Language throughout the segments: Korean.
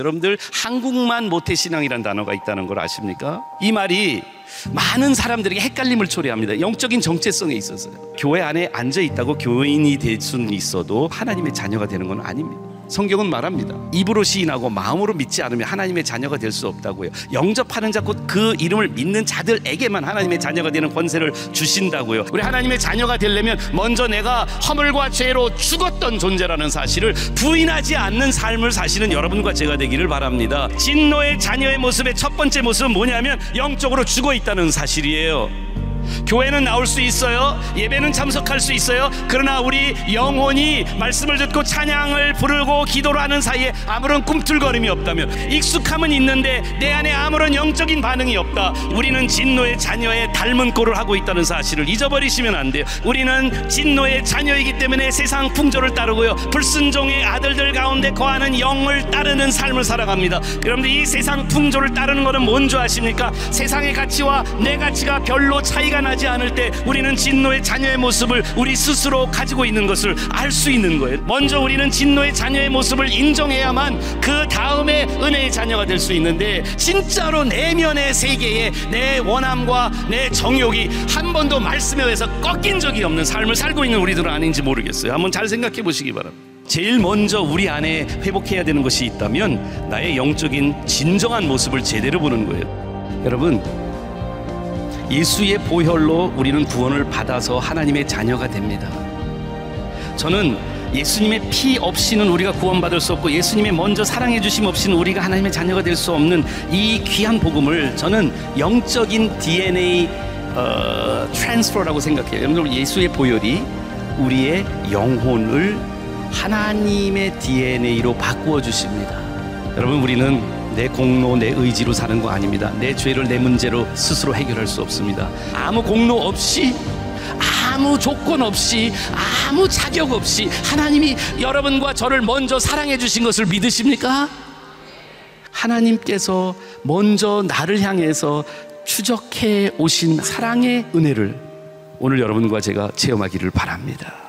여러분들 한국만 모태신앙이라는 단어가 있다는 걸 아십니까? 이 말이 많은 사람들에게 헷갈림을 초래합니다. 영적인 정체성에 있어서요. 교회 안에 앉아 있다고 교인이 될 수는 있어도 하나님의 자녀가 되는 건 아닙니다. 성경은 말합니다. 입으로 시인하고 마음으로 믿지 않으면 하나님의 자녀가 될 수 없다고요. 영접하는 자 곧 그 이름을 믿는 자들에게만 하나님의 자녀가 되는 권세를 주신다고요. 우리 하나님의 자녀가 되려면 먼저 내가 허물과 죄로 죽었던 존재라는 사실을 부인하지 않는 삶을 사시는 여러분과 제가 되기를 바랍니다. 진노의 자녀의 모습의 첫 번째 모습은 뭐냐면 영적으로 죽어 있다는 사실이에요. 교회는 나올 수 있어요. 예배는 참석할 수 있어요. 그러나 우리 영혼이 말씀을 듣고 찬양을 부르고 기도를 하는 사이에 아무런 꿈틀거림이 없다면 익숙함은 있는데 내 안에 아무런 영적인 반응이 없다. 우리는 진노의 자녀의 닮은 꼴을 하고 있다는 사실을 잊어버리시면 안 돼요. 우리는 진노의 자녀이기 때문에 세상 풍조를 따르고요. 불순종의 아들들 가운데 거하는 영을 따르는 삶을 살아갑니다. 여러분들 이 세상 풍조를 따르는 것은 뭔 줄 아십니까? 세상의 가치와 내 가치가 별로 차이가 나지 않을 때 우리는 진노의 자녀의 모습을 우리 스스로 가지고 있는 것을 알 수 있는 거예요. 먼저 우리는 진노의 자녀의 모습을 인정해야만 그 다음에 은혜의 자녀가 될 수 있는데 진짜로 내면의 세계에 내 원함과 내 정욕이 한 번도 말씀에 의해서 꺾인 적이 없는 삶을 살고 있는 우리들은 아닌지 모르겠어요. 한번 잘 생각해 보시기 바랍니다. 제일 먼저 우리 안에 회복해야 되는 것이 있다면 나의 영적인 진정한 모습을 제대로 보는 거예요. 여러분, 예수의 보혈로 우리는 구원을 받아서 하나님의 자녀가 됩니다. 저는 예수님의 피 없이는 우리가 구원받을 수 없고 예수님의 먼저 사랑해 주심 없이는 우리가 하나님의 자녀가 될 수 없는 이 귀한 복음을 저는 영적인 DNA 어, transfer라고 생각해요. 여러분 예수의 보혈이 우리의 영혼을 하나님의 DNA로 바꾸어 주십니다. 여러분 우리는 내 공로, 내 의지로 사는 거 아닙니다. 내 죄를 내 문제로 스스로 해결할 수 없습니다. 아무 공로 없이 아무 조건 없이 아무 자격 없이 하나님이 여러분과 저를 먼저 사랑해 주신 것을 믿으십니까? 하나님께서 먼저 나를 향해서 추적해 오신 사랑의 은혜를 오늘 여러분과 제가 체험하기를 바랍니다.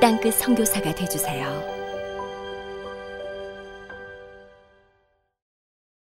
땅끝 성교사가 되주세요